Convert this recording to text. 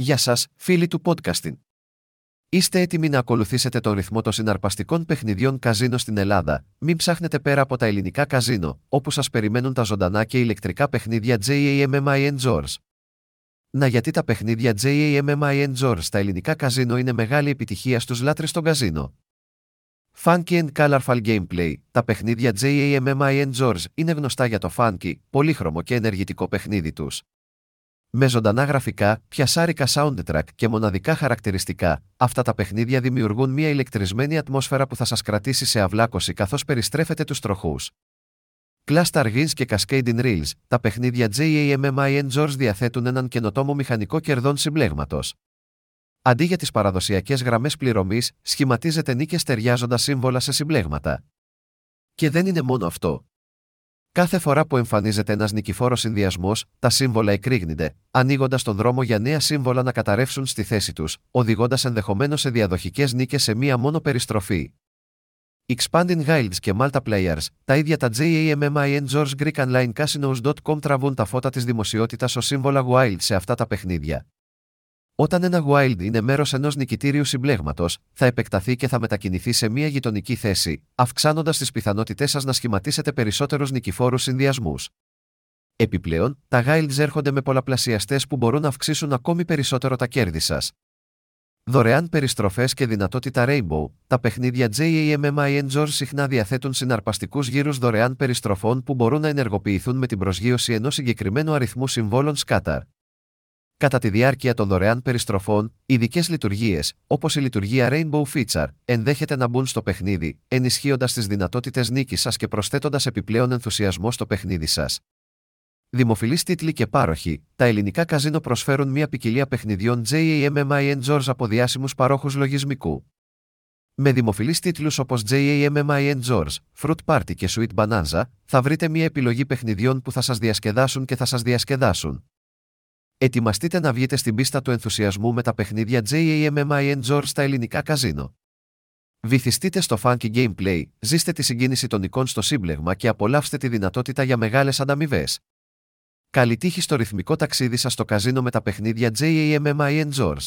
Γεια σας, φίλοι του podcasting. Είστε έτοιμοι να ακολουθήσετε τον ρυθμό των συναρπαστικών παιχνιδιών καζίνο στην Ελλάδα. Μην ψάχνετε πέρα από τα ελληνικά καζίνο, όπου σας περιμένουν τα ζωντανά και ηλεκτρικά παιχνίδια JAMMI George. Να γιατί τα παιχνίδια JAMMI George στα ελληνικά καζίνο είναι μεγάλη επιτυχία στους λάτρες των καζίνο; Funky and Colorful Gameplay, τα παιχνίδια JAMMI George είναι γνωστά για το funky, πολύχρωμο και ενεργητικό παιχνίδι τους. Με ζωντανά γραφικά, πιασάρικα soundtrack και μοναδικά χαρακτηριστικά, αυτά τα παιχνίδια δημιουργούν μια ηλεκτρισμένη ατμόσφαιρα που θα σας κρατήσει σε αυλάκωση καθώς περιστρέφετε τους τροχούς. Cluster Games και Cascading Reels, τα παιχνίδια JAMMI George διαθέτουν έναν καινοτόμο μηχανικό κερδών συμπλέγματος. Αντί για τις παραδοσιακές γραμμές πληρωμής, σχηματίζεται νίκες ταιριάζοντας σύμβολα σε συμπλέγματα. Και δεν είναι μόνο αυτό. Κάθε φορά που εμφανίζεται ένας νικηφόρος συνδυασμός, τα σύμβολα εκρήγνεται, ανοίγοντας τον δρόμο για νέα σύμβολα να καταρρεύσουν στη θέση τους, οδηγώντας ενδεχομένως σε διαδοχικές νίκες σε μία μόνο περιστροφή. Expanding Guilds και Malta Players, τα ίδια τα JAMMI and George Greek Online Casinos.com τραβούν τα φώτα της δημοσιότητας ω σύμβολα Wild σε αυτά τα παιχνίδια. Όταν ένα Wild είναι μέρος ενός νικητήριου συμπλέγματος, θα επεκταθεί και θα μετακινηθεί σε μια γειτονική θέση, αυξάνοντας τις πιθανότητές σας να σχηματίσετε περισσότερους νικηφόρους συνδυασμούς. Επιπλέον, τα Guilds έρχονται με πολλαπλασιαστές που μπορούν να αυξήσουν ακόμη περισσότερο τα κέρδη σας. Δωρεάν περιστροφές και δυνατότητα Rainbow, τα παιχνίδια JAMMI and George συχνά διαθέτουν συναρπαστικούς γύρους δωρεάν περιστροφών που μπορούν να ενεργοποιηθούν με την προσγείωση ενός συγκεκριμένου αριθμού συμβόλων Scatter. Κατά τη διάρκεια των δωρεάν περιστροφών, ειδικές λειτουργίες, όπως η λειτουργία Rainbow Feature, ενδέχεται να μπουν στο παιχνίδι, ενισχύοντας τις δυνατότητες νίκης σας και προσθέτοντας επιπλέον ενθουσιασμό στο παιχνίδι σας. Δημοφιλείς τίτλοι και πάροχοι, τα ελληνικά καζίνο προσφέρουν μια ποικιλία παιχνιδιών JAMMI George από διάσημους παρόχους λογισμικού. Με δημοφιλείς τίτλους όπως JAMMI George, Fruit Party και Sweet Bonanza, θα βρείτε μια επιλογή παιχνιδιών που θα σας διασκεδάσουν και θα σας διασκεδάσουν. Ετοιμαστείτε να βγείτε στην πίστα του ενθουσιασμού με τα παιχνίδια JAMMI George στα ελληνικά καζίνο. Βυθιστείτε στο funky gameplay, ζήστε τη συγκίνηση των εικόν στο σύμπλεγμα και απολαύστε τη δυνατότητα για μεγάλες ανταμοιβές. Καλή τύχη στο ρυθμικό ταξίδι σας στο καζίνο με τα παιχνίδια JAMMI George.